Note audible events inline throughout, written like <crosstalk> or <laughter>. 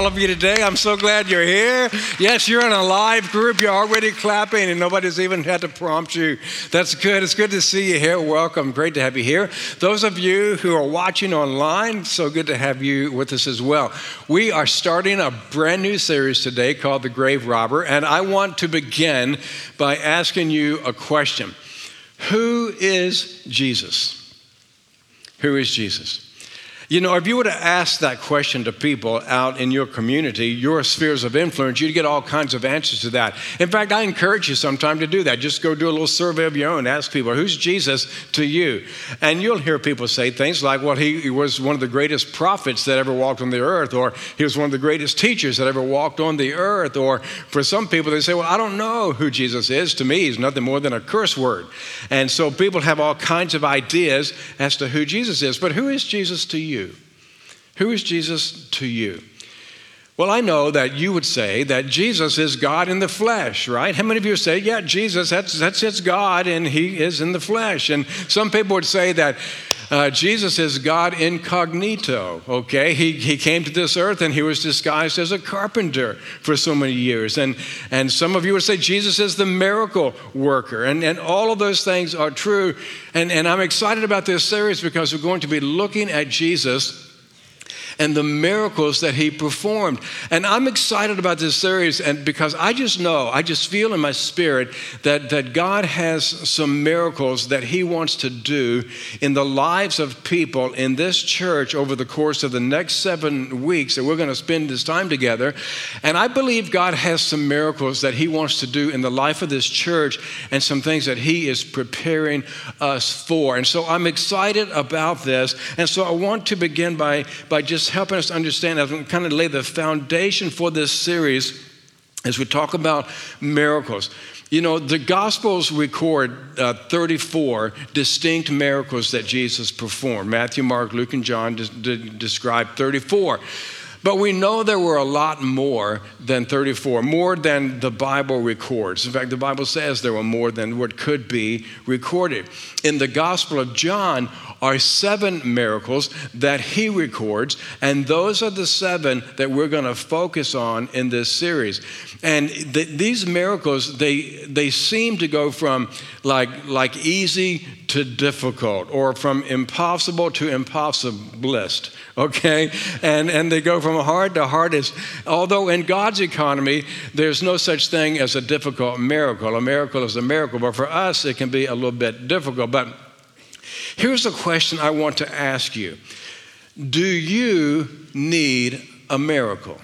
all of you today. I'm so glad you're here. Yes, you're in a live group. You're already clapping, and nobody's even had to prompt you. That's good. It's good to see you here. Welcome. Great to have you here. Those of you who are watching online, so good to have you with us as well. We are starting a brand new series today called The Grave Robber, and I want to begin by asking you a question Who is Jesus? Who is Jesus? You know, if you were to ask that question to people out in your community, your spheres of influence, you'd get all kinds of answers to that. In fact, I encourage you sometime to do that. Just go do a little survey of your own. Ask people, who's Jesus to you? And you'll hear people say things like, well, he, he was one of the greatest prophets that ever walked on the earth, or he was one of the greatest teachers that ever walked on the earth. Or for some people, they say, well, I don't know who Jesus is. To me, he's nothing more than a curse word. And so people have all kinds of ideas as to who Jesus is. But who is Jesus to you? Who is Jesus to you? Well, I know that you would say that Jesus is God in the flesh, right? How many of you say, yeah, Jesus, that's, that's his God and he is in the flesh? And some people would say that uh, Jesus is God incognito, okay? He, he came to this earth and he was disguised as a carpenter for so many years. And, and some of you would say Jesus is the miracle worker. And, and all of those things are true. And, and I'm excited about this series because we're going to be looking at Jesus and the miracles that he performed. And I'm excited about this series and because I just know, I just feel in my spirit that, that God has some miracles that he wants to do in the lives of people in this church over the course of the next seven weeks that we're going to spend this time together. And I believe God has some miracles that he wants to do in the life of this church and some things that he is preparing us for. And so I'm excited about this. And so I want to begin by, by just helping us understand as we kind of lay the foundation for this series as we talk about miracles. You know, the Gospels record uh, 34 distinct miracles that Jesus performed. Matthew, Mark, Luke, and John de- de- describe 34. But we know there were a lot more than 34, more than the Bible records. In fact, the Bible says there were more than what could be recorded. In the Gospel of John are seven miracles that he records, and those are the seven that we're going to focus on in this series. And th- these miracles, they, they seem to go from like, like easy to difficult or from impossible to impossibilist okay? And and they go from hard to hardest. Although in god's economy there's no such thing as a difficult miracle. A miracle is a miracle but for us it can be a little bit difficult. But here's a question i want to ask you do you need a miracle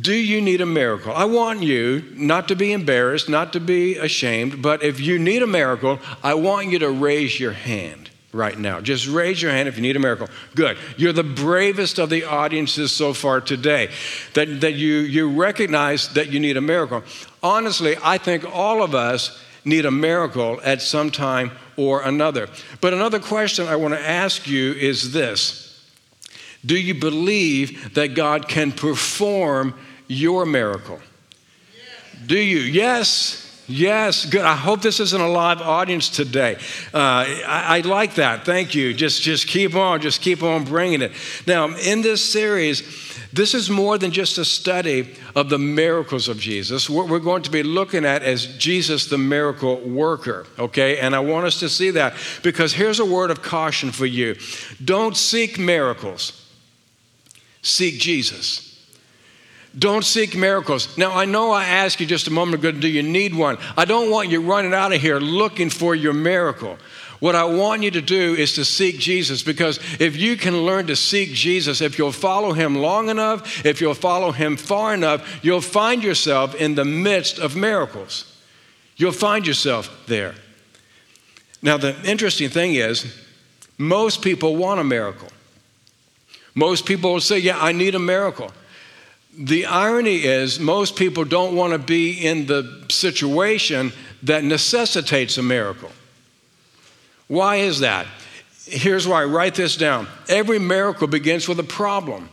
do you need a miracle? I want you not to be embarrassed, not to be ashamed, but if you need a miracle, I want you to raise your hand right now. Just raise your hand if you need a miracle. Good. You're the bravest of the audiences so far today that, that you, you recognize that you need a miracle. Honestly, I think all of us need a miracle at some time or another. But another question I want to ask you is this do you believe that God can perform your miracle? Do you? Yes. Yes, good. I hope this isn't a live audience today. Uh, I, I, like that. Thank you. Just, just keep on, just keep on bringing it. Now, in this series, this is more than just a study of the miracles of Jesus. What we're going to be looking at is Jesus, the miracle worker, okay? And I want us to see that because here's a word of caution for you don't seek miracles. Seek Jesus. Don't seek miracles. Now, I know I asked you just a moment ago, do you need one? I don't want you running out of here looking for your miracle. What I want you to do is to seek Jesus because if you can learn to seek Jesus, if you'll follow him long enough, if you'll follow him far enough, you'll find yourself in the midst of miracles. You'll find yourself there. Now, the interesting thing is, most people want a miracle. Most people will say, Yeah, I need a miracle. The irony is, most people don't want to be in the situation that necessitates a miracle. Why is that? Here's why write this down. Every miracle begins with a problem.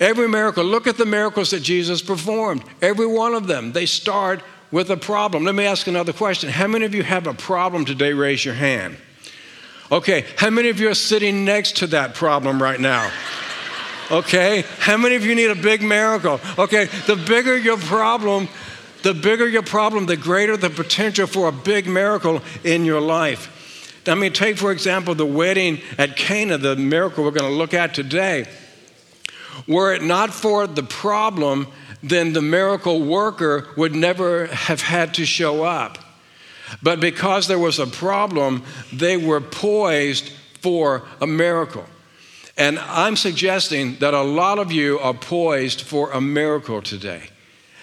Every miracle, look at the miracles that Jesus performed. Every one of them, they start with a problem. Let me ask another question. How many of you have a problem today? Raise your hand. Okay, how many of you are sitting next to that problem right now? Okay? How many of you need a big miracle? Okay, the bigger your problem, the bigger your problem, the greater the potential for a big miracle in your life. I mean, take for example the wedding at Cana, the miracle we're going to look at today. Were it not for the problem, then the miracle worker would never have had to show up. But because there was a problem, they were poised for a miracle. And I'm suggesting that a lot of you are poised for a miracle today.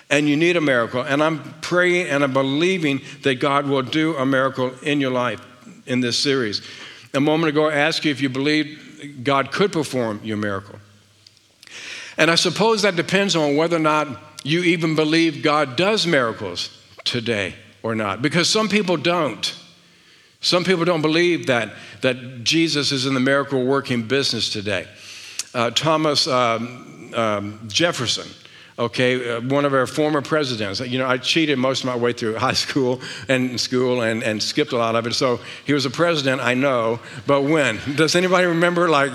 And you need a miracle. And I'm praying and I'm believing that God will do a miracle in your life in this series. A moment ago, I asked you if you believe God could perform your miracle. And I suppose that depends on whether or not you even believe God does miracles today or not, because some people don't. Some people don't believe that, that Jesus is in the miracle working business today. Uh, Thomas um, um, Jefferson, okay, uh, one of our former presidents. You know, I cheated most of my way through <laughs> high school and school and, and skipped a lot of it. So he was a president, I know, but when? Does anybody remember, like,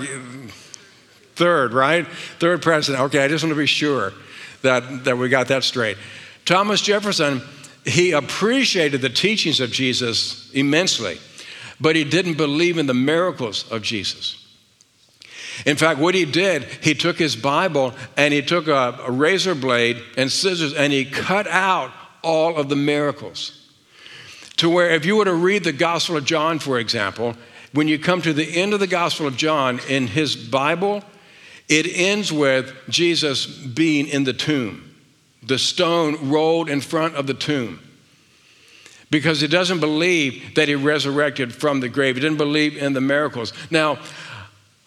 third, right? Third president. Okay, I just want to be sure that, that we got that straight. Thomas Jefferson, he appreciated the teachings of Jesus immensely, but he didn't believe in the miracles of Jesus. In fact, what he did, he took his Bible and he took a, a razor blade and scissors and he cut out all of the miracles. To where, if you were to read the Gospel of John, for example, when you come to the end of the Gospel of John in his Bible, it ends with Jesus being in the tomb, the stone rolled in front of the tomb. Because he doesn't believe that he resurrected from the grave. He didn't believe in the miracles. Now,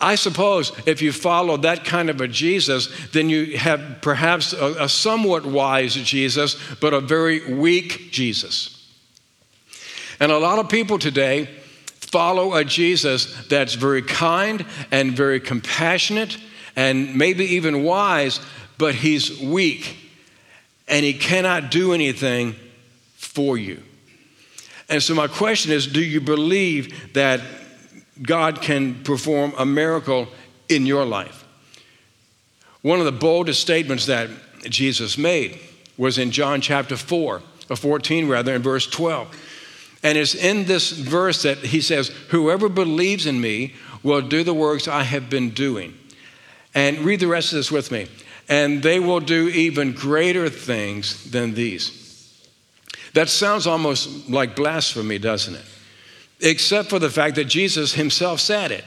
I suppose if you follow that kind of a Jesus, then you have perhaps a, a, somewhat wise Jesus, but a very weak Jesus. And a lot of people today follow a Jesus that's very kind and very compassionate and maybe even wise, but he's weak and he cannot do anything for you. And so, my question is do you believe that God can perform a miracle in your life? One of the boldest statements that Jesus made was in John chapter 4, or 14 rather, in verse 12. And it's in this verse that he says, Whoever believes in me will do the works I have been doing. And read the rest of this with me. And they will do even greater things than these. That sounds almost like blasphemy, doesn't it? Except for the fact that Jesus himself said it.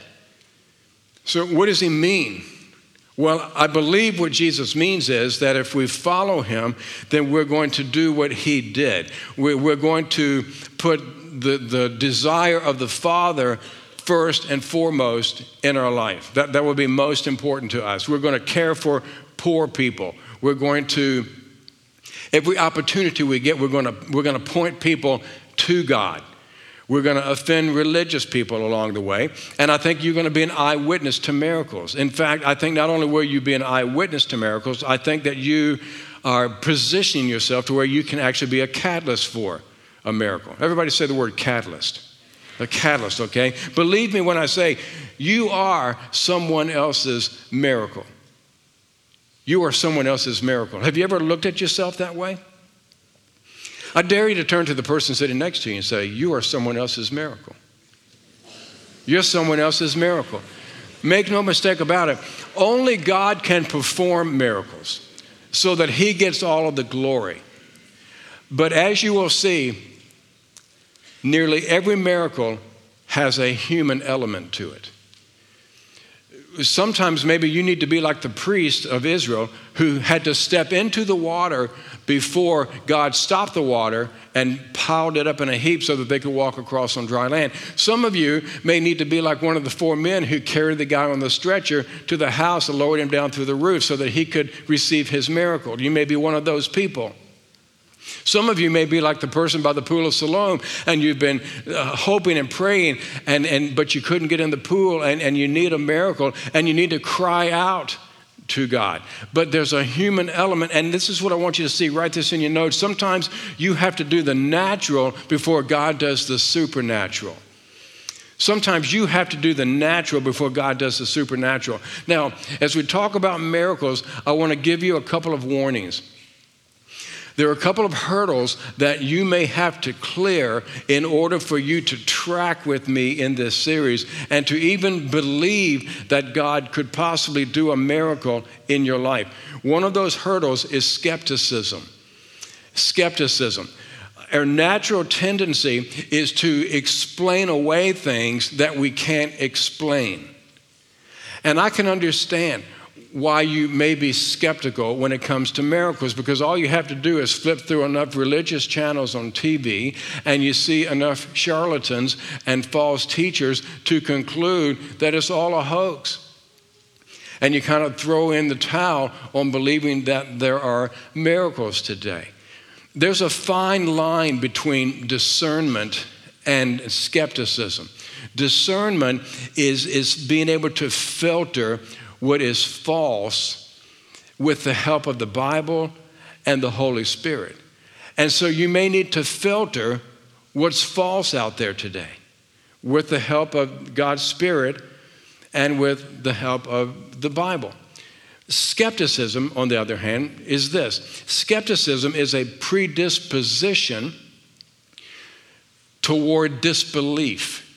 So, what does he mean? Well, I believe what Jesus means is that if we follow him, then we're going to do what he did. We're going to put the, the desire of the Father first and foremost in our life. That, that will be most important to us. We're going to care for poor people. We're going to, every opportunity we get, we're going to, we're going to point people to God. We're going to offend religious people along the way. And I think you're going to be an eyewitness to miracles. In fact, I think not only will you be an eyewitness to miracles, I think that you are positioning yourself to where you can actually be a catalyst for a miracle. Everybody say the word catalyst a catalyst, okay? Believe me when I say you are someone else's miracle. You are someone else's miracle. Have you ever looked at yourself that way? I dare you to turn to the person sitting next to you and say, You are someone else's miracle. You're someone else's miracle. Make no mistake about it. Only God can perform miracles so that He gets all of the glory. But as you will see, Nearly every miracle has a human element to it. Sometimes maybe you need to be like the priest of Israel who had to step into the water before God stopped the water and piled it up in a heap so that they could walk across on dry land. Some of you may need to be like one of the four men who carried the guy on the stretcher to the house and lowered him down through the roof so that he could receive his miracle. You may be one of those people. Some of you may be like the person by the pool of Siloam, and you've been uh, hoping and praying, and, and, but you couldn't get in the pool, and, and you need a miracle, and you need to cry out to God. But there's a human element, and this is what I want you to see. Write this in your notes. Sometimes you have to do the natural before God does the supernatural. Sometimes you have to do the natural before God does the supernatural. Now, as we talk about miracles, I want to give you a couple of warnings. There are a couple of hurdles that you may have to clear in order for you to track with me in this series and to even believe that God could possibly do a miracle in your life. One of those hurdles is skepticism. Skepticism. Our natural tendency is to explain away things that we can't explain. And I can understand why you may be skeptical when it comes to miracles because all you have to do is flip through enough religious channels on TV and you see enough charlatans and false teachers to conclude that it's all a hoax. And you kind of throw in the towel on believing that there are miracles today. There's a fine line between discernment and skepticism. Discernment is, is being able to filter what is false with the help of the Bible and the Holy Spirit. And so you may need to filter what's false out there today with the help of God's Spirit and with the help of the Bible. Skepticism, on the other hand, is this skepticism is a predisposition toward disbelief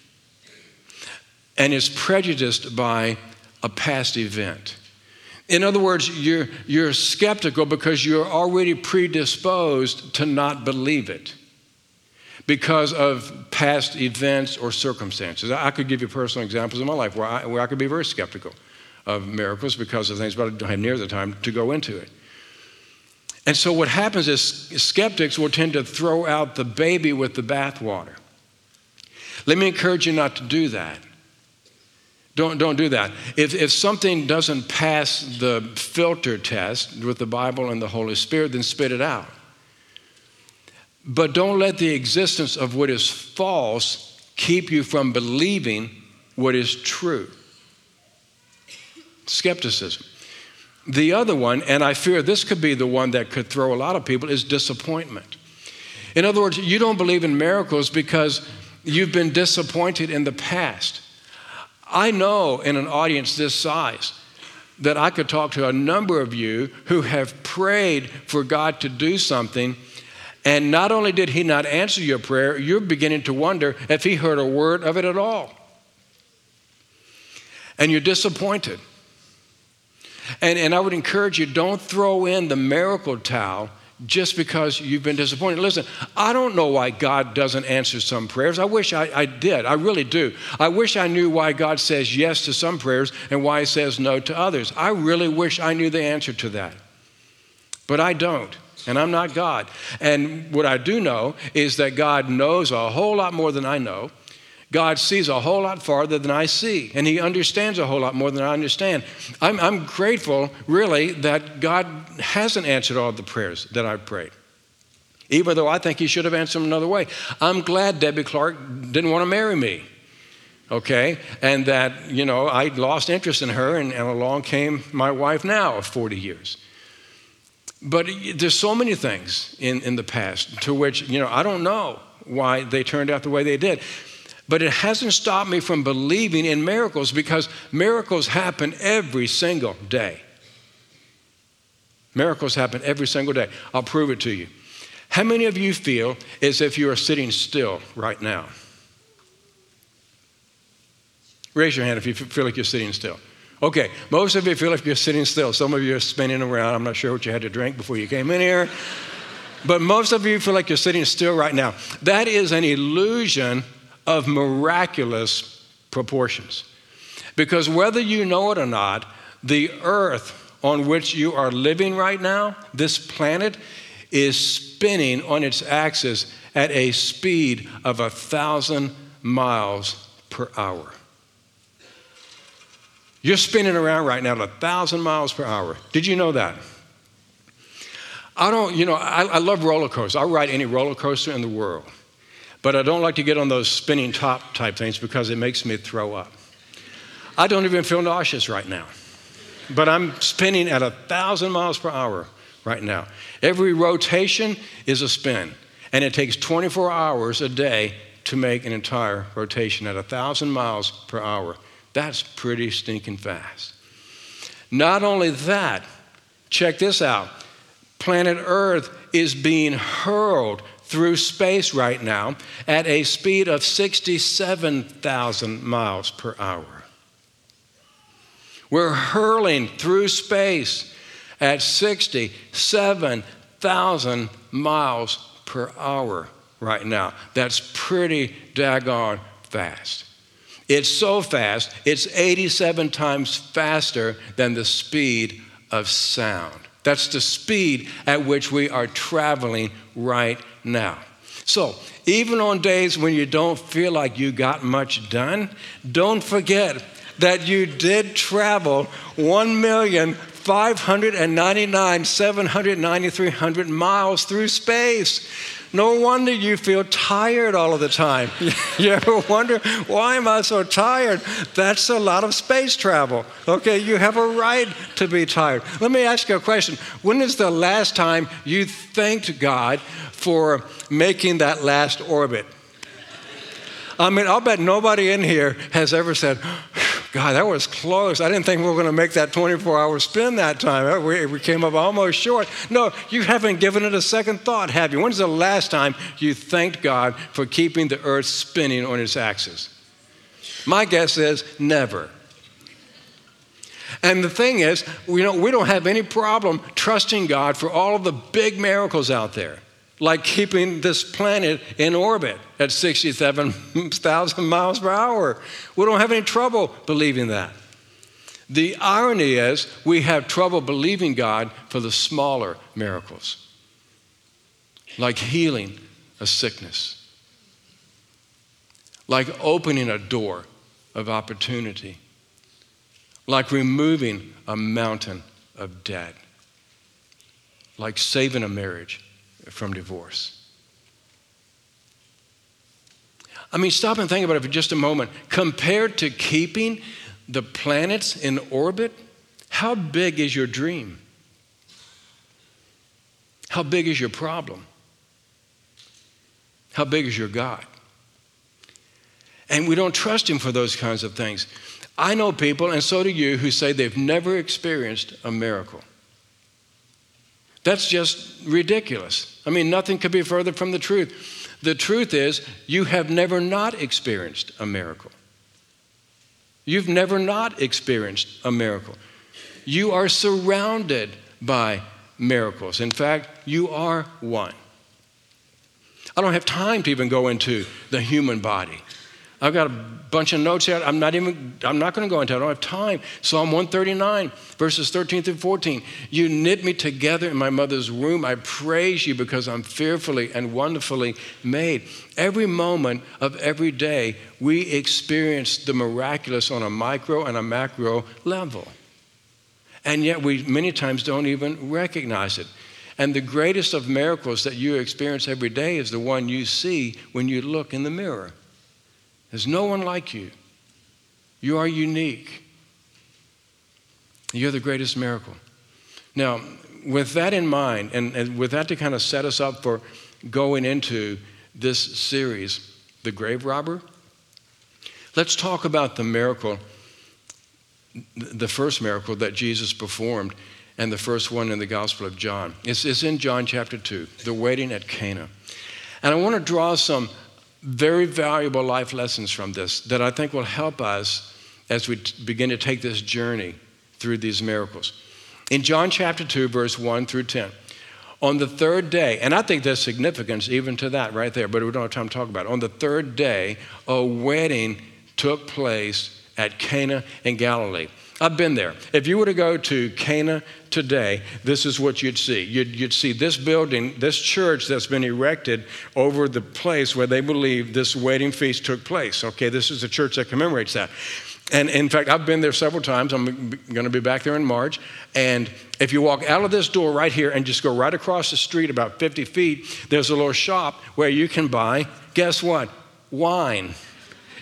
and is prejudiced by a past event. In other words, you're, you're skeptical because you're already predisposed to not believe it because of past events or circumstances. I could give you personal examples in my life where I, where I could be very skeptical of miracles because of things, but I don't have near the time to go into it. And so what happens is skeptics will tend to throw out the baby with the bathwater. Let me encourage you not to do that. Don't, don't do that. If, if something doesn't pass the filter test with the Bible and the Holy Spirit, then spit it out. But don't let the existence of what is false keep you from believing what is true. Skepticism. The other one, and I fear this could be the one that could throw a lot of people, is disappointment. In other words, you don't believe in miracles because you've been disappointed in the past. I know in an audience this size that I could talk to a number of you who have prayed for God to do something. And not only did He not answer your prayer, you're beginning to wonder if He heard a word of it at all. And you're disappointed. And, and I would encourage you don't throw in the miracle towel just because you've been disappointed. Listen, I don't know why God doesn't answer some prayers. I wish I, I, did. I really do. I wish I knew why God says yes to some prayers and why He says no to others. I really wish I knew the answer to that. But I don't. And I'm not God. And what I do know is that God knows a whole lot more than I know. God sees a whole lot farther than I see, and He understands a whole lot more than I understand. I'm, I'm grateful, really, that God hasn't answered all the prayers that I've prayed, even though I think He should have answered them another way. I'm glad Debbie Clark didn't want to marry me, okay? And that, you know, I lost interest in her, and, and along came my wife now of 40 years. But there's so many things in, in the past to which, you know, I don't know why they turned out the way they did. But it hasn't stopped me from believing in miracles because miracles happen every single day. Miracles happen every single day. I'll prove it to you. How many of you feel as if you are sitting still right now? Raise your hand if you feel like you're sitting still. Okay, most of you feel like you're sitting still. Some of you are spinning around. I'm not sure what you had to drink before you came in here. <laughs> But most of you feel like you're sitting still right now. That is an illusion of miraculous proportions. Because whether you know it or not, the earth on which you are living right now, this planet, is spinning on its axis at a speed of a thousand miles per hour. You're spinning around right now at a thousand miles per hour. Did you know that? I don't, you know, I, I love roller coasters. I'll ride any roller coaster in the world. But I don't like to get on those spinning top type things because it makes me throw up. I don't even feel nauseous right now. But I'm spinning at a thousand miles per hour right now. Every rotation is a spin, and it takes 24 hours a day to make an entire rotation at a 1,000 miles per hour. That's pretty stinking fast. Not only that, check this out planet Earth is being hurled through space right now at a speed of 67,000 miles per hour. We're hurling through space at 67,000 miles per hour right now. That's pretty daggone fast. It's so fast, it's 87 times faster than the speed of sound. That's the speed at which we are traveling right now. So, even on days when you don't feel like you got much done, don't forget that you did travel 1,599,793 miles through space. No wonder you feel tired all of the time. <laughs> you ever wonder, why am I so tired? That's a lot of space travel. Okay, you have a right to be tired. Let me ask you a question. When is the last time you thanked God for making that last orbit? I mean, I'll bet nobody in here has ever said, God, that was close. I didn't think we were going to make that 24 hour spin that time. We, we came up almost short. No, you haven't given it a second thought, have you? When's the last time you thanked God for keeping the earth spinning on its axis? My guess is never. And the thing is, we don't, we don't have any problem trusting God for all of the big miracles out there like keeping this planet in orbit at 67,000 miles per hour. We don't have any trouble believing that. The irony is, we have trouble believing God for the smaller miracles, like healing a sickness, like opening a door of opportunity, like removing a mountain of debt, like saving a marriage from divorce. I mean, stop and think about it for just a moment. Compared to keeping the planets in orbit, how big is your dream? How big is your problem? How big is your God? And we don't trust Him for those kinds of things. I know people, and so do you, who say they've never experienced a miracle. That's just ridiculous. I mean, nothing could be further from the truth. The truth is, you have never not experienced a miracle. You've never not experienced a miracle. You are surrounded by miracles. In fact, you are one. I don't have time to even go into the human body. I've got a bunch of notes here. I'm not even, I'm not going to go into it. I don't have time. Psalm 139, verses 13 through 14. You knit me together in my mother's womb. I praise you because I'm fearfully and wonderfully made. Every moment of every day, we experience the miraculous on a micro and a macro level. And yet, we many times don't even recognize it. And the greatest of miracles that you experience every day is the one you see when you look in the mirror. There's no one like you. You are unique. You're the greatest miracle. Now, with that in mind, and, and with that to kind of set us up for going into this series, The Grave Robber, let's talk about the miracle, the first miracle that Jesus performed, and the first one in the Gospel of John. It's, it's in John chapter 2, the wedding at Cana. And I want to draw some very valuable life lessons from this that I think will help us as we t- begin to take this journey through these miracles. In John chapter 2, verse 1 through 10, on the third day, and I think there's significance even to that right there, but we don't have time to talk about it. On the third day, a wedding took place at Cana in Galilee. I've been there. If you were to go to Cana today, this is what you'd see. You'd, you'd, see this building, this church that's been erected over the place where they believe this wedding feast took place. Okay, this is a church that commemorates that. And in fact, I've been there several times. I'm going to be back there in March. And if you walk out of this door right here and just go right across the street about 50 feet, there's a little shop where you can buy, guess what? Wine.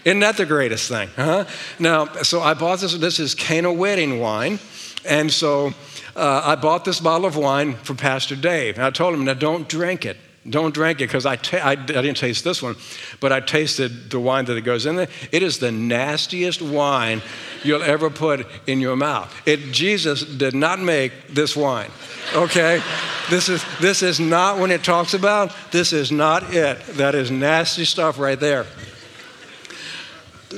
Isn't that the greatest thing? Huh? Now, so I bought this. This is Cana wedding wine. And so uh, I bought this bottle of wine for Pastor Dave. And I told him, now don't drink it. Don't drink it because I, didn't taste this one, but I tasted the wine that it goes in there. It is the nastiest wine you'll ever put in your mouth. It, Jesus did not make this wine, okay? this, is, this is not when it talks about, this is not it. That is nasty stuff right there.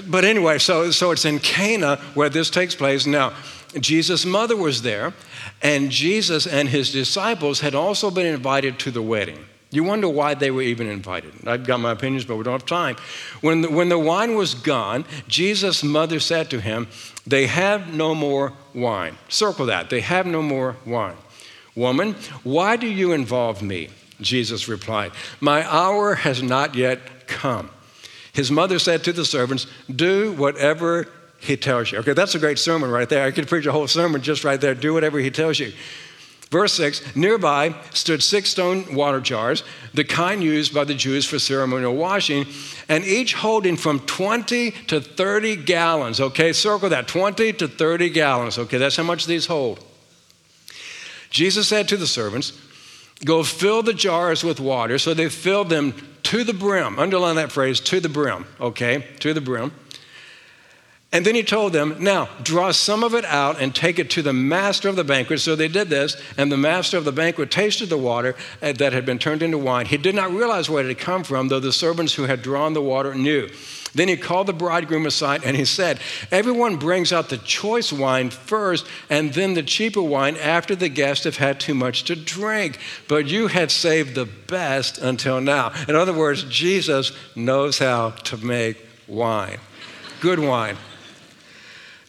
But anyway, so, so it's in Cana where this takes place. Now, Jesus' mother was there, and Jesus and his disciples had also been invited to the wedding. You wonder why they were even invited. I've got my opinions, but we don't have time. When the, when the wine was gone, Jesus' mother said to him, They have no more wine. Circle that. They have no more wine. Woman, why do you involve me? Jesus replied, My hour has not yet come. His mother said to the servants, Do whatever he tells you. Okay, that's a great sermon right there. I could preach a whole sermon just right there. Do whatever he tells you. Verse 6 Nearby stood six stone water jars, the kind used by the Jews for ceremonial washing, and each holding from 20 to 30 gallons. Okay, circle that 20 to 30 gallons. Okay, that's how much these hold. Jesus said to the servants, Go fill the jars with water. So they filled them to the brim. Underline that phrase, to the brim. Okay, to the brim. And then he told them, Now draw some of it out and take it to the master of the banquet. So they did this, and the master of the banquet tasted the water uh, that had been turned into wine. He did not realize where it had come from, though the servants who had drawn the water knew. Then he called the bridegroom aside and he said, Everyone brings out the choice wine first and then the cheaper wine after the guests have had too much to drink. But you had saved the best until now. In other words, Jesus knows how to make wine. Good wine.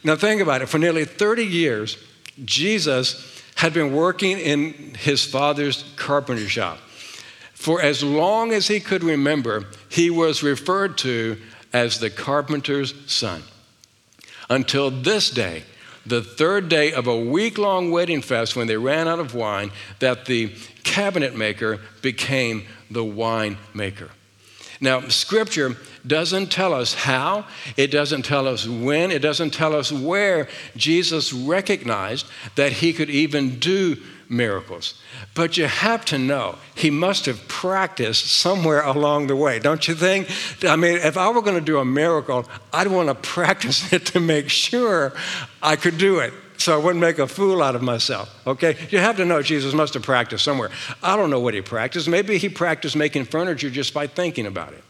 Now, think about it. For nearly 30 years, Jesus had been working in his father's carpenter shop. For as long as he could remember, he was referred to as the carpenter's son. Until this day, the third day of a week long wedding fest, when they ran out of wine, that the cabinet maker became the wine maker. Now, scripture doesn't tell us how, it doesn't tell us when, it doesn't tell us where Jesus recognized that he could even do miracles. But you have to know he must have practiced somewhere along the way, don't you think? I mean, if I were going to do a miracle, I'd want to <laughs> practice it to make sure I could do it so I wouldn't make a fool out of myself. Okay? You have to know Jesus must have practiced somewhere. I don't know what he practiced. Maybe he practiced making furniture just by thinking about it.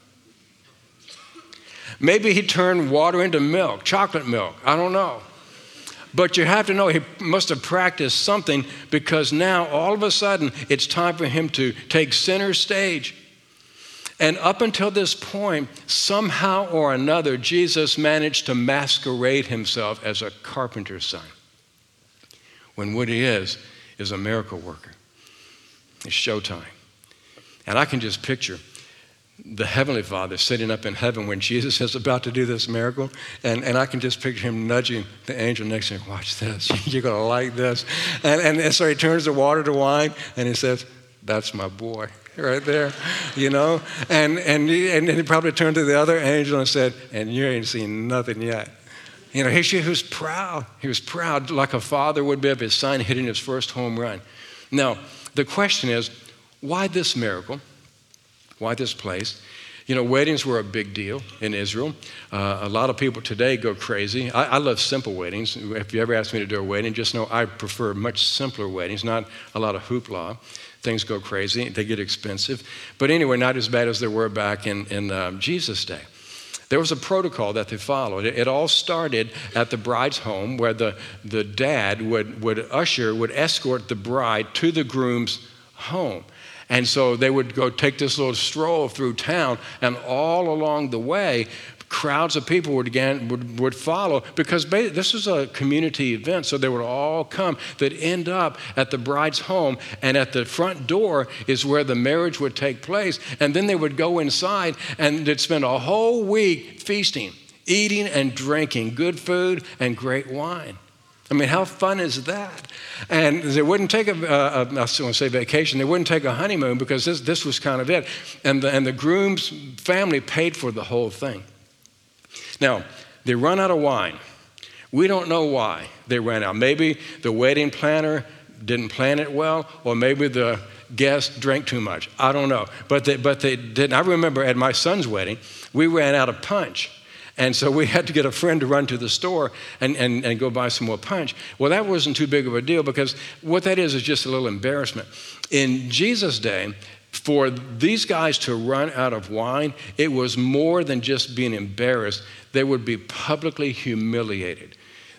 Maybe he turned water into milk, chocolate milk. I don't know. But you have to know he must have practiced something because now all of a sudden it's time for him to take center stage. And up until this point, somehow or another, Jesus managed to masquerade himself as a carpenter's son. When what he is, is a miracle worker. It's showtime. And I can just picture the Heavenly Father sitting up in heaven when Jesus is about to do this miracle. And, and I can just picture him nudging the angel next to him, watch this, <laughs> you're going to like this. And, and, and so he turns the water to wine and he says, that's my boy right there, <laughs> you know? And, and, and he probably turned to the other angel and said, and you ain't seen nothing yet. You know, he, was proud. He was proud like a father would be of his son hitting his first home run. Now, the question is, why this miracle? Why this place? You know, weddings were a big deal in Israel. Uh, a lot of people today go crazy. I, I, love simple weddings. If you ever ask me to do a wedding, just know I prefer much simpler weddings, not a lot of hoopla. Things go crazy, they get expensive. But anyway, not as bad as they were back in, in um, Jesus' day. There was a protocol that they followed. It, all started at the bride's home where the, the dad would, would usher, would escort the bride to the groom's home. And so they would go take this little stroll through town, and all along the way, crowds of people would, again, would, would follow because this was a community event, so they would all come that end up at the bride's home, and at the front door is where the marriage would take place. And then they would go inside and they'd spend a whole week feasting, eating and drinking good food and great wine. I mean, how fun is that? And they wouldn't take a, a, a I want to say vacation, they wouldn't take a honeymoon because this, this was kind of it. And the, and the groom's family paid for the whole thing. Now, they run out of wine. We don't know why they ran out. Maybe the wedding planner didn't plan it well, or maybe the guess drank too much. I don't know. But they, but they didn't. I remember at my son's wedding, we ran out of punch. And so we <laughs> had to get a friend to run to the store and, and, and go buy some more punch. Well, that wasn't too big of a deal because what that is is just a little embarrassment. In Jesus' day, for these guys to run out of wine, it was more than just being embarrassed. They would be publicly humiliated.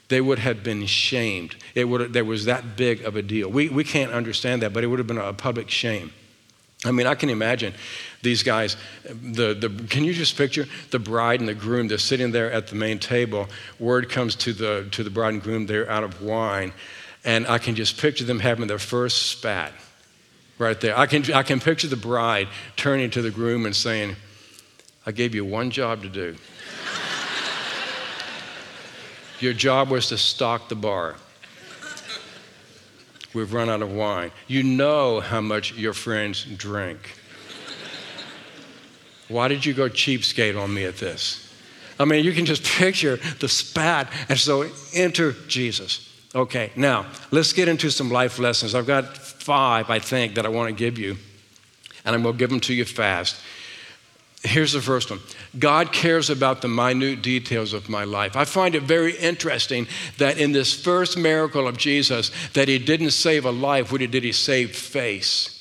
They would have been shamed. It would, there was that big of a deal. We, we can't understand that, but it would have been a public shame. I mean, I can imagine these guys. The, the, can you just picture the bride and the groom? They're sitting there at the main table. Word comes to the, to the bride and groom, they're out of wine. And I can just picture them having their first spat right there. I can, I can picture the bride turning to the groom and saying, I gave you one job to do. <laughs> Your job was to stock the bar. We've run out of wine. You know how much your friends drink. Why did you go cheapskate on me at this? I mean, you can just picture the spat. And so enter Jesus. Okay, now let's get into some life lessons. I've got five, I think, that I want to give you, and I'm going to give them to you fast. Here's the first one God cares about the minute details of my life. I find it very interesting that in this first miracle of Jesus, that he didn't save a life, what he did, he saved face.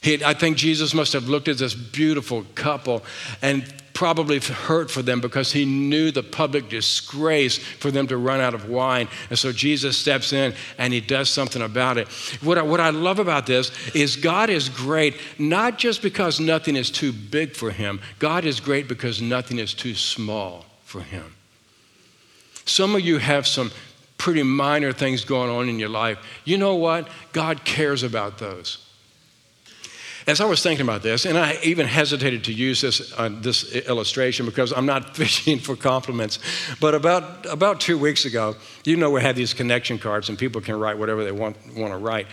He, I think Jesus must have looked at this beautiful couple and probably hurt for them because he knew the public disgrace for them to run out of wine. And so Jesus steps in and he does something about it. What I, what I love about this is God is great, not just because nothing is too big for him, God is great because nothing is too small for him. Some of you have some pretty minor things going on in your life. You know what? God cares about those. As I was thinking about this, and I even hesitated to use this, uh, this illustration because I'm not <laughs> fishing for compliments, but about, about two weeks ago, you know, we had these connection cards and people can write whatever they want, want to write.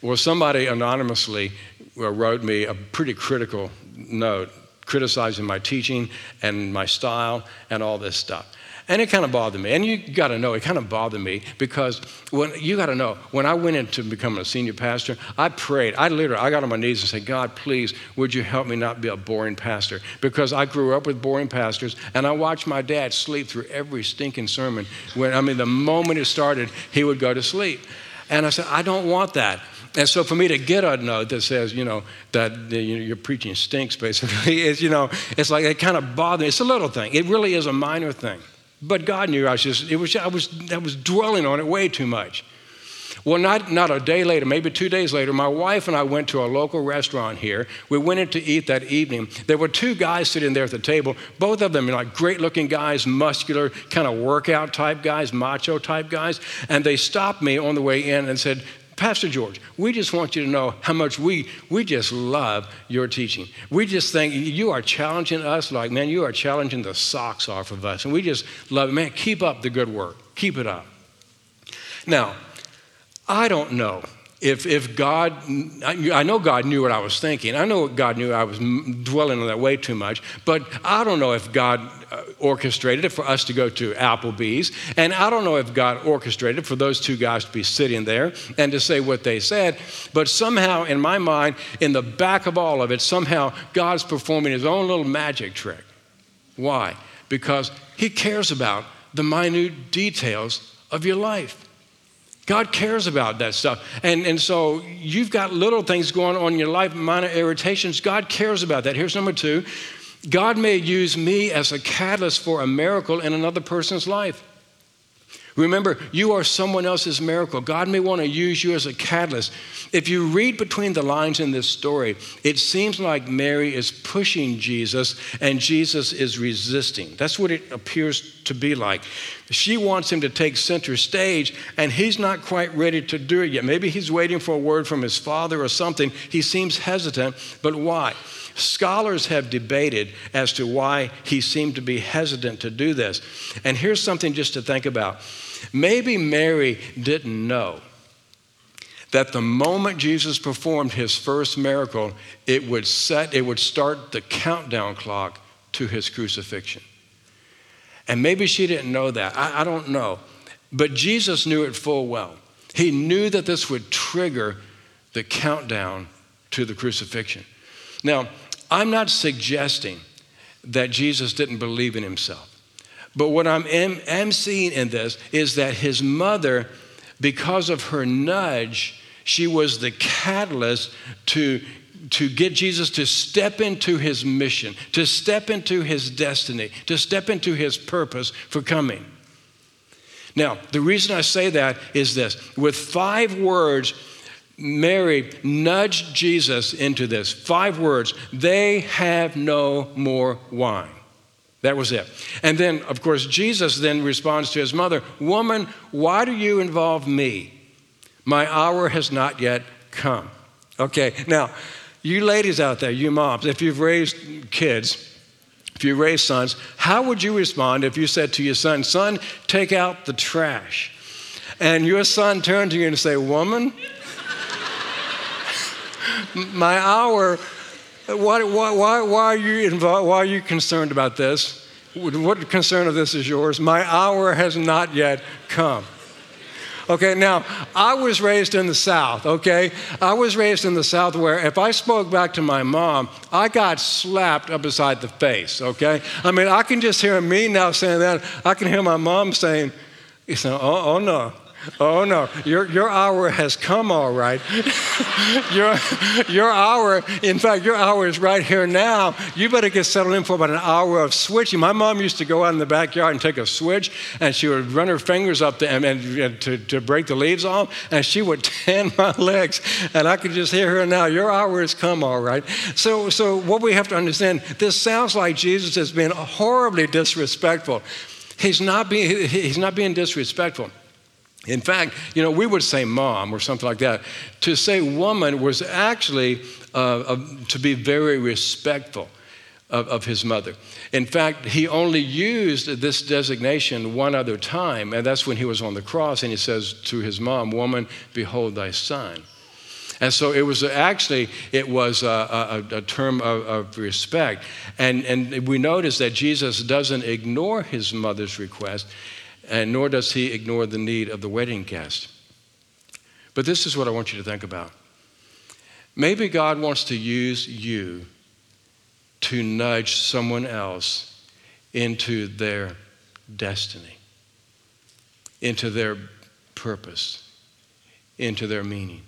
Well, somebody anonymously uh, wrote me a pretty critical note criticizing my teaching and my style and all this stuff. And it kind of bothered me. And you got to know, it kind of bothered me because when you got to know, when I went into becoming a senior pastor, I prayed. I literally, I got on my knees and said, God, please, would you help me not be a boring pastor? Because I grew up with boring pastors, and I watched my dad sleep through every stinking sermon. When I mean, the moment it started, he would go to sleep. And I said, I don't want that. And so for me to get a note that says, you know, that you know, preaching stinks, basically, <laughs> is, you know, it's like it kind of bothers me. It's a little thing. It really is a minor thing. But God knew I was just, it was, I was, I was dwelling on it way too much. Well, not, not a day later, maybe two days later, my wife and I went to a local restaurant here. We went in to eat that evening. There were two guys sitting there at the table, both of them like great looking guys, muscular, kind of workout type guys, macho type guys. And they stopped me on the way in and said, Pastor George, we just want you to know how much we, we just love your teaching. We just think you are challenging us like, man, you are challenging the socks off of us. And we just love it. Man, keep up the good work. Keep it up. Now, I don't know if, if God, I know God knew what I was thinking. I know God knew I was dwelling on that way too much, but I don't know if God uh, orchestrated it for us to go to Applebee's. And I don't know if God orchestrated for those two guys to be sitting there and to say what they said. But somehow, in my mind, in the back of all of it, somehow God's performing his own little magic trick. Why? Because he cares about the minute details of your life. God cares about that stuff. And, and so you've got little things going on in your life, minor irritations. God cares about that. Here's number two God may use me as a catalyst for a miracle in another person's life. Remember, you are someone else's miracle. God may want to use you as a catalyst. If you read between the lines in this story, it seems like Mary is pushing Jesus and Jesus is resisting. That's what it appears to be like. She wants him to take center stage, and he's not quite ready to do it yet. Maybe he's waiting for a word from his father or something. He seems hesitant, but why? Scholars have debated as to why he seemed to be hesitant to do this. And here's something just to think about. Maybe Mary didn't know that the moment Jesus performed his first miracle, it would set, it would start the countdown clock to his crucifixion. And maybe she didn't know that. I, I don't know. But Jesus knew it full well. He knew that this would trigger the countdown to the crucifixion. Now, I'm not suggesting that Jesus didn't believe in himself. But what I'm am, am seeing in this is that his mother, because of her nudge, she was the catalyst to to get Jesus to step into his mission, to step into his destiny, to step into his purpose for coming. Now, the reason I say that is this with five words, Mary nudged Jesus into this. Five words they have no more wine. That was it. And then, of course, Jesus then responds to his mother Woman, why do you involve me? My hour has not yet come. Okay, now, you ladies out there, you moms, if you've raised kids, if you raised sons, how would you respond if you said to your son, Son, take out the trash? And your son turned to you and say, Woman, <laughs> my hour, why, why, why, why, are you involved, why are you concerned about this? What concern of this is yours? My hour has not yet come. Okay, now, I was raised in the South, okay? I was raised in the South where if I spoke back to my mom, I got slapped up beside the face, okay? I mean, I can just hear me now saying that. I can hear my mom saying, oh, oh no, Oh no, your, your hour has come all right. <laughs> your, your hour, in fact, your hour is right here now. You better get settled in for about an hour of switching. My mom used to go out in the backyard and take a switch, and she would run her fingers up the, and, and to, to break the leaves off, and she would <laughs> tan my legs. And I could just hear her now. Your hour has come all right. So, so what we have to understand, this sounds like Jesus has been horribly disrespectful. He's not being, he's not being disrespectful. In fact, you know, we would say mom or something like that. To say woman was actually uh, uh, to be very respectful of, of his mother. In fact, he only used this designation one other time, and that's when he was on the cross, and he says to his mom, Woman, behold thy son. And so it was actually, it was a, a, a term of, of, respect. And, and we notice that Jesus doesn't ignore his mother's request and nor does he ignore the need of the wedding guest. But this is what I want you to think about. Maybe God wants to use you to nudge someone else into their destiny, into their purpose, into their meaning.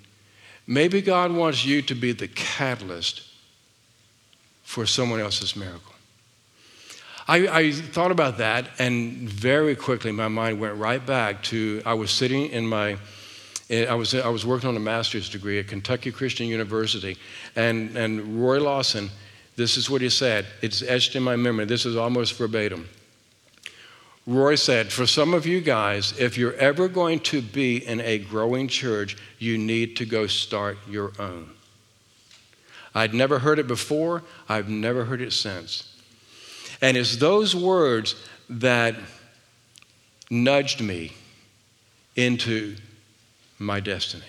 Maybe God wants you to be the catalyst for someone else's miracle. I, I, thought about that, and very quickly my mind went right back to I was sitting in my, eh, I was, I was working on a master's degree at Kentucky Christian University, and, and Roy Lawson, this is what he said. It's etched in my memory. This is almost verbatim. Roy said, For some of you guys, if you're ever going to be in a growing church, you need to go start your own. I'd never heard it before, I've never heard it since. And it's those words that nudged me into my destiny.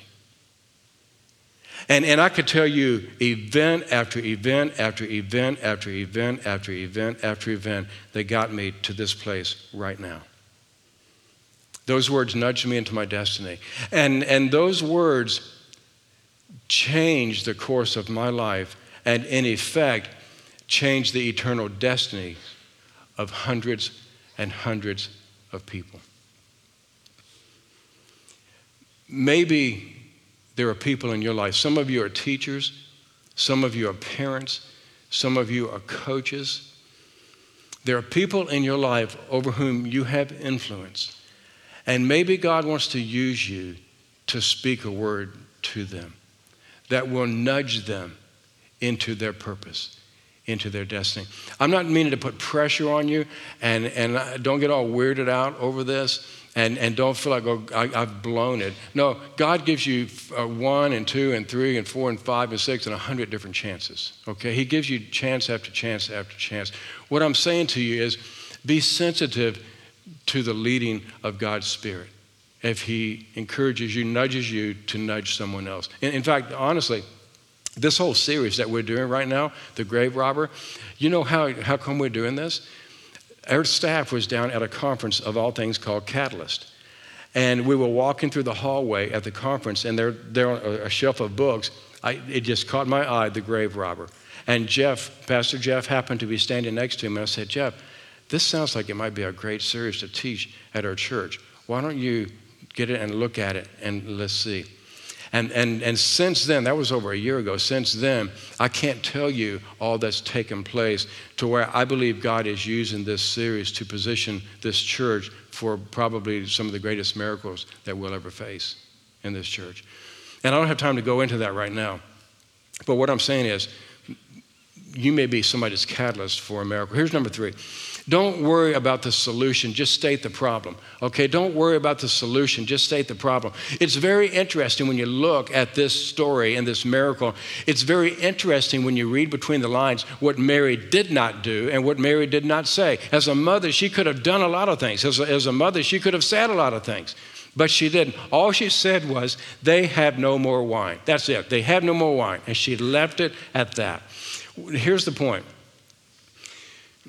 And, and I could tell you event after event after event after event after event after event that got me to this place right now. Those words nudged me into my destiny. And, and those words changed the course of my life and, in effect, change the eternal destiny of hundreds and hundreds of people. Maybe there are people in your life, some of you are teachers, some of you are parents, some of you are coaches. There are people in your life over whom you have influence. And maybe God wants to use you to speak a word to them that will nudge them into their purpose into their destiny. I'm not meaning to put pressure on you, and, and don't get all weirded out over this, and, and don't feel like, oh, I, have blown it. No, God gives you uh, one and two and three and four and five and six and a hundred different chances, okay? He gives you chance after chance after chance. What I'm saying to you is be sensitive to the leading of God's Spirit. If He encourages you, nudges you to nudge someone else. in, in fact, honestly, this whole series that we're doing right now, The Grave Robber, you know how, how come we're doing this? Our staff was down at a conference of all things called Catalyst. And we were walking through the hallway at the conference, and there, there on a shelf of books, I, it just caught my eye, the grave robber. And Jeff, Pastor Jeff, happened to be standing next to him. And I said, Jeff, this sounds like it might be a great series to teach at our church. Why don't you get it and look at it and let's see? And, and, and since then, that was over a year ago, since then, I can't tell you all that's taken place to where I believe God is using this series to position this church for probably some of the greatest miracles that we'll ever face in this church. And I don't have time to go into that right now. But what I'm saying is, you may be somebody's catalyst for a miracle. Here's number three don't worry about the solution, just state the problem. Okay, don't worry about the solution, just state the problem. It's very interesting when you look at this story and this miracle. It's very interesting when you read between the lines what Mary did not do and what Mary did not say. As a mother, she could have done a lot of things. As a, as a mother, she could have said a lot of things. But she didn't. All she said was, They have no more wine. That's it. They have no more wine. And she left it at that. Here's the point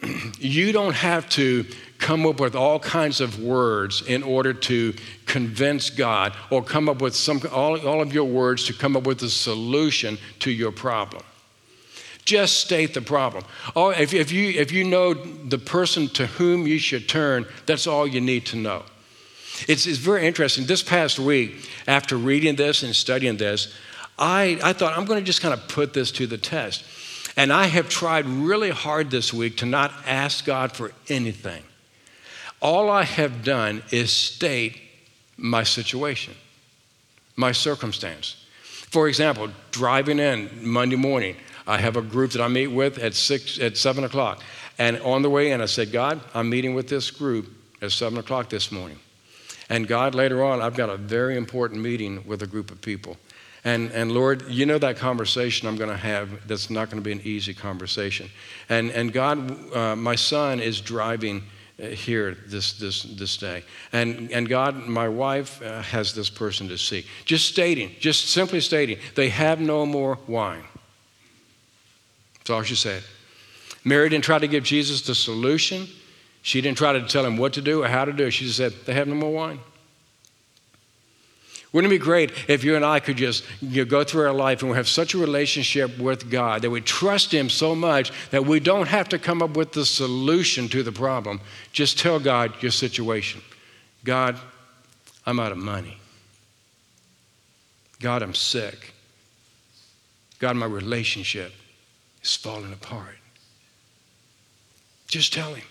<clears throat> you don't have to come up with all kinds of words in order to convince God or come up with some, all, all of your words to come up with a solution to your problem. Just state the problem. Oh, if, if, you, if you know the person to whom you should turn, that's all you need to know. It's, it's very interesting. This past week, after reading this and studying this, I, I thought I'm going to just kind of put this to the test. And I have tried really hard this week to not ask God for anything. All I have done is state my situation, my circumstance. For example, driving in Monday morning, I have a group that I meet with at six at seven o'clock. And on the way in, I said, God, I'm meeting with this group at seven o'clock this morning. And God, later on, I've got a very important meeting with a group of people. And, and Lord, you know that conversation I'm going to have that's not going to be an easy conversation. And, and God, uh, my son is driving uh, here this, this, this day. And, and God, my wife uh, has this person to see. Just stating, just simply stating, they have no more wine. That's all she said. Mary didn't try to give Jesus the solution. She didn't try to tell him what to do or how to do it. She just said, they have no more wine. Wouldn't it be great if you and I could just you know, go through our life and we have such a relationship with God that we trust Him so much that we don't have to come up with the solution to the problem. Just tell God your situation. God, I'm out of money. God, I'm sick. God, my relationship is falling apart. Just tell Him.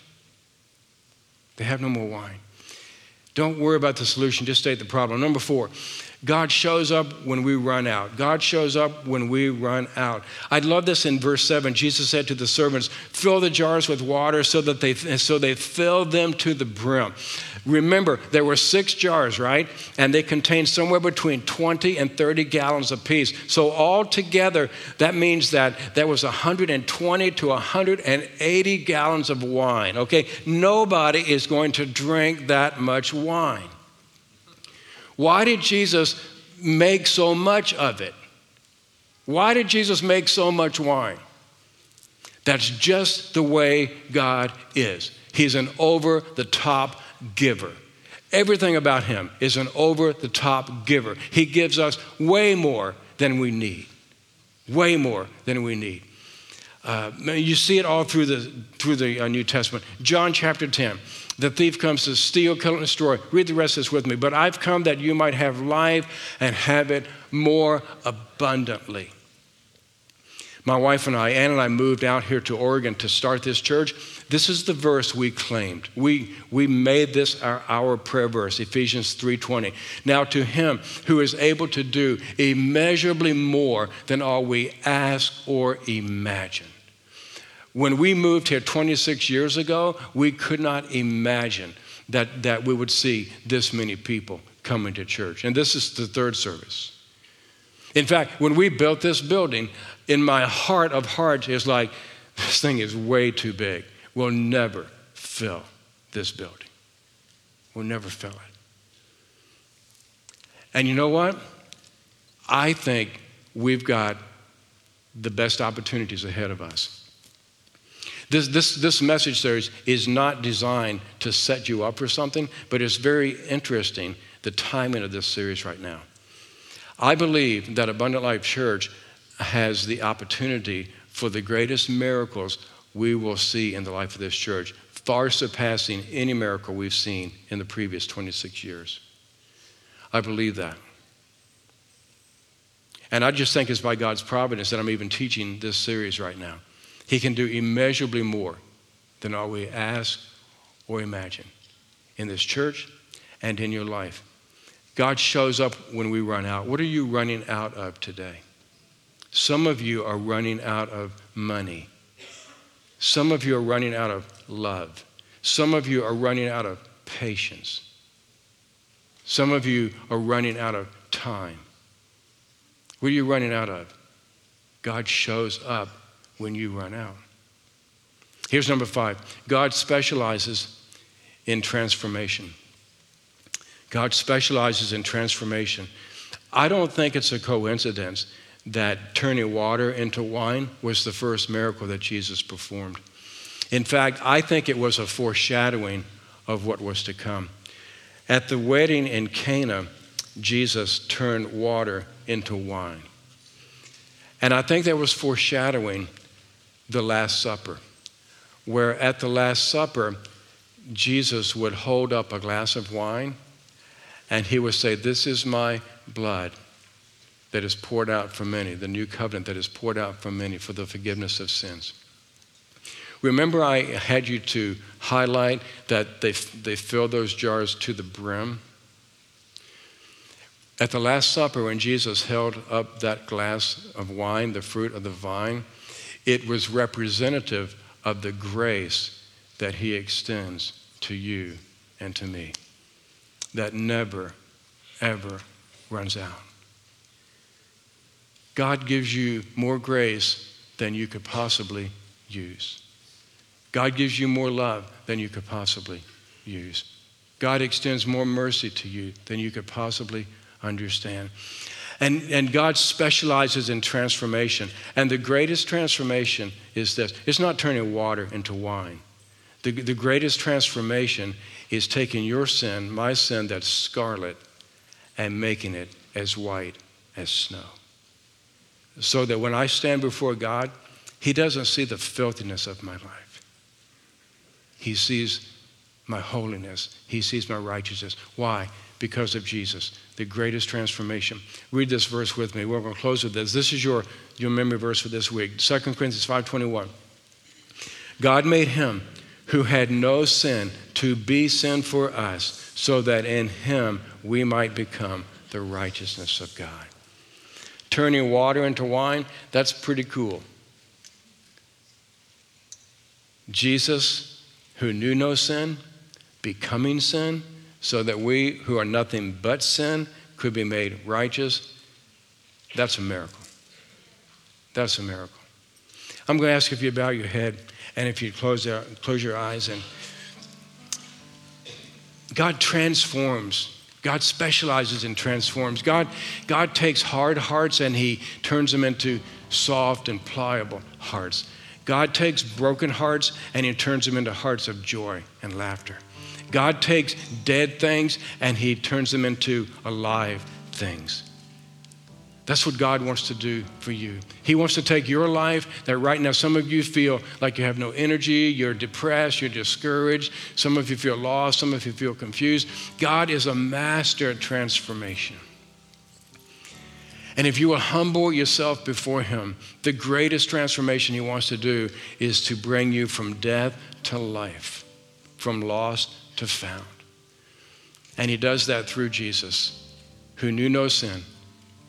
They have no more wine. Don't worry about the solution, just state the problem. Number four, God shows up when we run out. God shows up when we run out. I love this in verse 7. Jesus said to the servants, Fill the jars with water so that they, so they filled them to the brim. Remember, there were six jars, right? And they contained somewhere between 20 and 30 gallons apiece. So, altogether, that means that there was 120 to 180 gallons of wine, okay? Nobody is going to drink that much wine. Why did Jesus make so much of it? Why did Jesus make so much wine? That's just the way God is. He's an over the top giver. Everything about him is an over the top giver. He gives us way more than we need. Way more than we need. Uh, you see it all through the, through the uh, New Testament. John chapter 10. The thief comes to steal, kill, and destroy. Read the rest of this with me. But I've come that you might have life and have it more abundantly. My wife and I, Ann and I, moved out here to Oregon to start this church. This is the verse we claimed. We, we made this our, our prayer verse, Ephesians 3:20. Now to him who is able to do immeasurably more than all we ask or imagine. When we moved here 26 years ago, we could not imagine that, that we would see this many people coming to church. And this is the third service. In fact, when we built this building, in my heart of hearts, it's like, this thing is way too big. We'll never fill this building. We'll never fill it. And you know what? I think we've got the best opportunities ahead of us. This, this, this message series is not designed to set you up for something, but it's very interesting the timing of this series right now. I believe that Abundant Life Church has the opportunity for the greatest miracles we will see in the life of this church, far surpassing any miracle we've seen in the previous 26 years. I believe that. And I just think it's by God's providence that I'm even teaching this series right now. He can do immeasurably more than all we ask or imagine in this church and in your life. God shows up when we run out. What are you running out of today? Some of you are running out of money. Some of you are running out of love. Some of you are running out of patience. Some of you are running out of time. What are you running out of? God shows up when you run out. Here's number five God specializes in transformation. God specializes in transformation. I don't think it's a coincidence that turning water into wine was the first miracle that Jesus performed. In fact, I think it was a foreshadowing of what was to come. At the wedding in Cana, Jesus turned water into wine. And I think that was foreshadowing the Last Supper, where at the Last Supper, Jesus would hold up a glass of wine and he would say, This is my blood that is poured out for many, the new covenant that is poured out for many for the forgiveness of sins. Remember, I had you to highlight that they, they filled those jars to the brim? At the Last Supper, when Jesus held up that glass of wine, the fruit of the vine, it was representative of the grace that he extends to you and to me that never, ever runs out. God gives you more grace than you could possibly use. God gives you more love than you could possibly use. God extends more mercy to you than you could possibly understand. And, and God specializes in transformation. And the greatest transformation is this it's not turning water into wine. The, the greatest transformation is taking your sin, my sin that's scarlet, and making it as white as snow so that when I stand before God, He doesn't see the filthiness of my life. He sees my holiness, He sees my righteousness. Why? Because of Jesus, the greatest transformation. Read this verse with me. We're going to close with this. This is your, your memory verse for this week 2 Corinthians 5.21. God made Him who had no sin to be sin for us, so that in Him we might become the righteousness of God turning water into wine, that's pretty cool. Jesus, who knew no sin, becoming sin, so that we who are nothing but sin could be made righteous. That's a miracle. That's a miracle. I'm going to ask if you bow your head and if you close, your, close your eyes and God transforms God specializes and transforms. God, God takes hard hearts and He turns them into soft and pliable hearts. God takes broken hearts and He turns them into hearts of joy and laughter. God takes dead things and He turns them into alive things. That's what God wants to do for you. He wants to take your life that right now some of you feel like you have no energy, you're depressed, you're discouraged, some of you feel lost, some of you feel confused. God is a master at transformation. And if you will humble yourself before Him, the greatest transformation He wants to do is to bring you from death to life, from lost to found. And He does that through Jesus, who knew no sin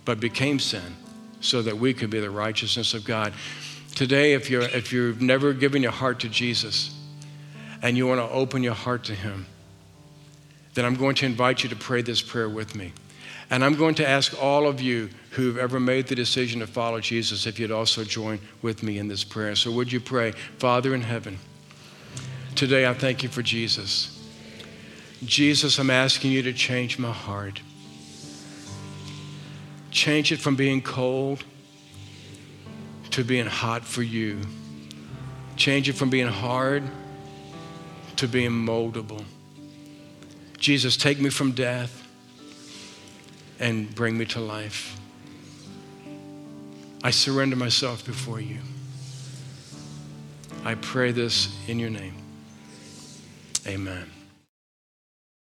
but became sin so that we could be the righteousness of God. Today, if, you're, if you've never given your heart to Jesus and you want to open your heart to Him, then I'm going to invite you to pray this prayer with me. And I'm going to ask all of you who've ever made the decision to follow Jesus if you'd also join with me in this prayer. So, would you pray, Father in heaven, today I thank you for Jesus. Jesus, I'm asking you to change my heart. Change it from being cold to being hot for you. Change it from being hard to being moldable. Jesus, take me from death and bring me to life. I surrender myself before you. I pray this in your name. Amen.